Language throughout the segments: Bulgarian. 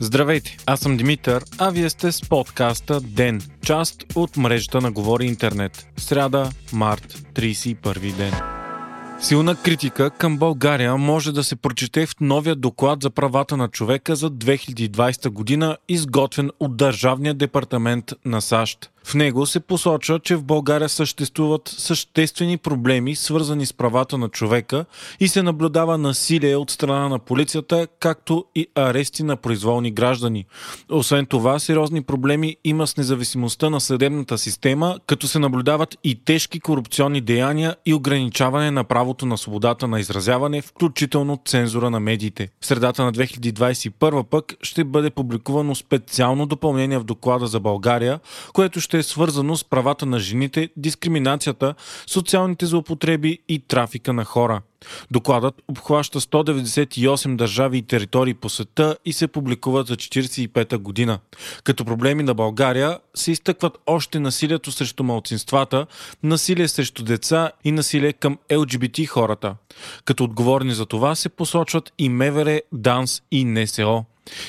Здравейте, аз съм Димитър, а вие сте с подкаста ДЕН, част от мрежата на Говори Интернет. Сряда, март, 31 ден. Силна критика към България може да се прочете в новия доклад за правата на човека за 2020 година, изготвен от Държавния департамент на САЩ. В него се посочва, че в България съществуват съществени проблеми, свързани с правата на човека и се наблюдава насилие от страна на полицията, както и арести на произволни граждани. Освен това, сериозни проблеми има с независимостта на съдебната система, като се наблюдават и тежки корупционни деяния и ограничаване на правото на свободата на изразяване, включително цензура на медиите. В средата на 2021 пък ще бъде публикувано специално допълнение в доклада за България, което ще ще е свързано с правата на жените, дискриминацията, социалните злоупотреби и трафика на хора. Докладът обхваща 198 държави и територии по света и се публикува за 45-та година. Като проблеми на България се изтъкват още насилието срещу малцинствата, насилие срещу деца и насилие към ЛГБТ хората. Като отговорни за това се посочват и МВР, ДАНС и НСО.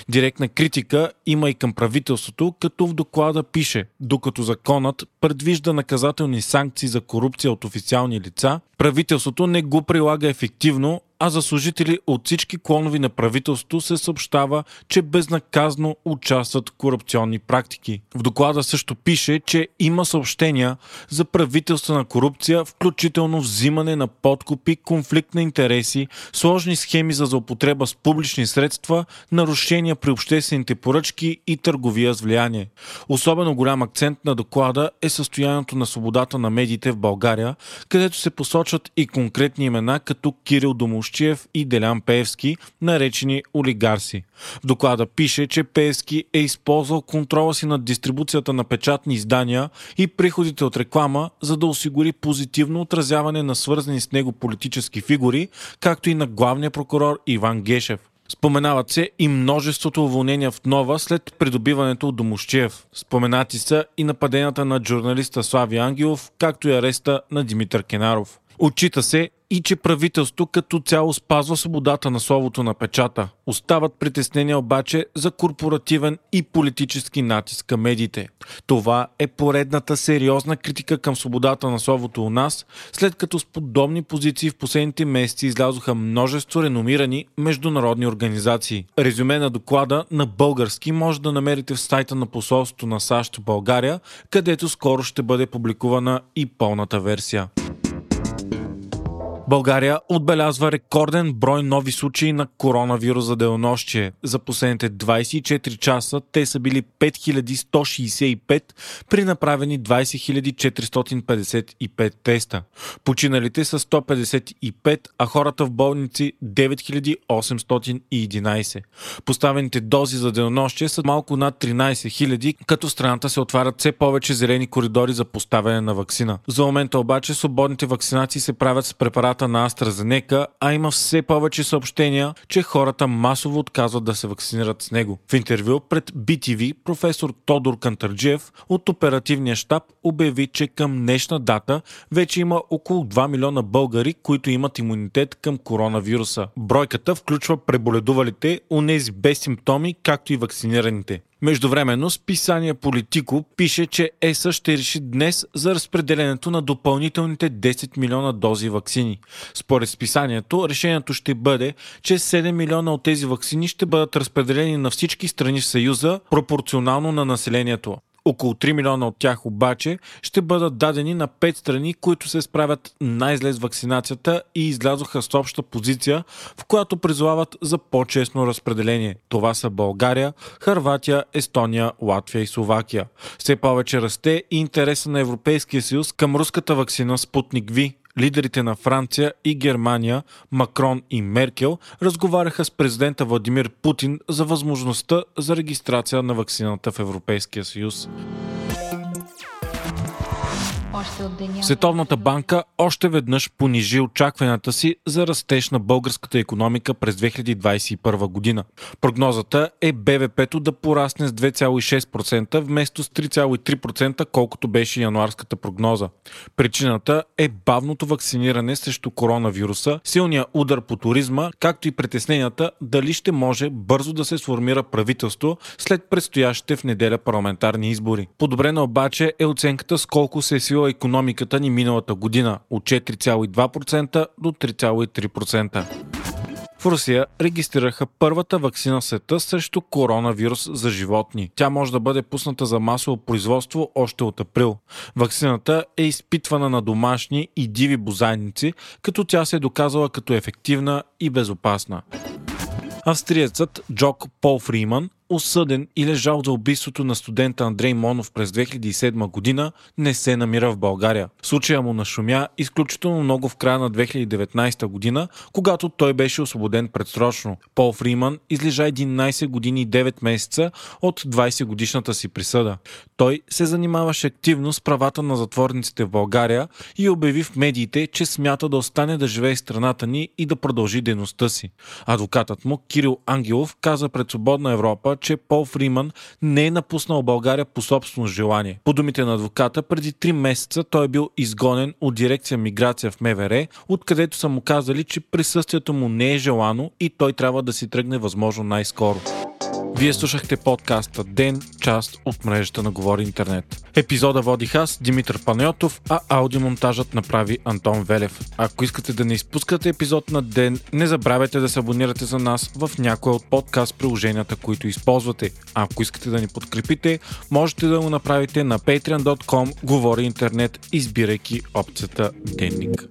Директна критика има и към правителството, като в доклада пише, докато законът предвижда наказателни санкции за корупция от официални лица, правителството не го прилага ефективно, а за служители от всички клонови на правителството се съобщава, че безнаказно участват корупционни практики. В доклада също пише, че има съобщения за правителствена корупция, включително взимане на подкупи, конфликт на интереси, сложни схеми за злоупотреба с публични средства, нарушения при обществените поръчки и търговия с влияние. Особено голям акцент на доклада е състоянието на свободата на медиите в България, където се посочват и конкретни имена като Кирил Домощ Мусчиев и Делян Пеевски, наречени олигарси. В доклада пише, че Пеевски е използвал контрола си над дистрибуцията на печатни издания и приходите от реклама, за да осигури позитивно отразяване на свързани с него политически фигури, както и на главния прокурор Иван Гешев. Споменават се и множеството уволнения в Нова след придобиването от Домощиев. Споменати са и нападенията на журналиста Слави Ангелов, както и ареста на Димитър Кенаров. Отчита се и че правителство като цяло спазва свободата на словото на печата. Остават притеснения обаче за корпоративен и политически натиск към медиите. Това е поредната сериозна критика към свободата на словото у нас, след като с подобни позиции в последните месеци излязоха множество реномирани международни организации. Резюме на доклада на български може да намерите в сайта на посолството на САЩ в България, където скоро ще бъде публикувана и пълната версия. България отбелязва рекорден брой нови случаи на коронавирус за денонощие. За последните 24 часа те са били 5165 при направени 20455 теста. Починалите са 155, а хората в болници 9811. Поставените дози за денонощие са малко над 13 000, като страната се отварят все повече зелени коридори за поставяне на вакцина. За момента обаче свободните вакцинации се правят с препарата вакцината на AstraZeneca, а има все повече съобщения, че хората масово отказват да се вакцинират с него. В интервю пред BTV професор Тодор Кантарджиев от оперативния щаб обяви, че към днешна дата вече има около 2 милиона българи, които имат имунитет към коронавируса. Бройката включва преболедувалите, унези без симптоми, както и вакцинираните. Междувременно списание Политико пише, че ЕСА ще реши днес за разпределението на допълнителните 10 милиона дози вакцини. Според списанието, решението ще бъде, че 7 милиона от тези вакцини ще бъдат разпределени на всички страни в Съюза пропорционално на населението. Около 3 милиона от тях обаче ще бъдат дадени на 5 страни, които се справят най-зле с вакцинацията и излязоха с обща позиция, в която призовават за по-честно разпределение. Това са България, Харватия, Естония, Латвия и Словакия. Все повече расте и интереса на Европейския съюз към руската вакцина Спутник Ви, лидерите на Франция и Германия, Макрон и Меркел, разговаряха с президента Владимир Путин за възможността за регистрация на вакцината в Европейския съюз. Световната банка още веднъж понижи очакванията си за растеж на българската економика през 2021 година. Прогнозата е БВП-то да порасне с 2,6% вместо с 3,3%, колкото беше януарската прогноза. Причината е бавното вакциниране срещу коронавируса, силния удар по туризма, както и притесненията дали ще може бързо да се сформира правителство след предстоящите в неделя парламентарни избори. Подобрена обаче е оценката с колко се е свила економиката ни миналата година от 4,2% до 3,3%. В Русия регистрираха първата вакцина в света срещу коронавирус за животни. Тя може да бъде пусната за масово производство още от април. Вакцината е изпитвана на домашни и диви бозайници, като тя се е доказала като ефективна и безопасна. Австриецът Джок Пол Фриман осъден и лежал за убийството на студента Андрей Монов през 2007 година, не се намира в България. Случая му нашумя изключително много в края на 2019 година, когато той беше освободен предсрочно. Пол Фриман излежа 11 години и 9 месеца от 20 годишната си присъда. Той се занимаваше активно с правата на затворниците в България и обяви в медиите, че смята да остане да живее страната ни и да продължи дейността си. Адвокатът му, Кирил Ангелов, каза пред Свободна Европа, че Пол Фриман не е напуснал България по собствено желание. По думите на адвоката, преди 3 месеца той е бил изгонен от дирекция Миграция в МВР, откъдето са му казали, че присъствието му не е желано и той трябва да си тръгне възможно най-скоро. Вие слушахте подкаста Ден, част от мрежата на Говори Интернет. Епизода водих аз, Димитър Панайотов, а аудиомонтажът направи Антон Велев. Ако искате да не изпускате епизод на Ден, не забравяйте да се абонирате за нас в някоя от подкаст приложенията, които използвате. Ако искате да ни подкрепите, можете да го направите на patreon.com Говори Интернет, избирайки опцията Денник.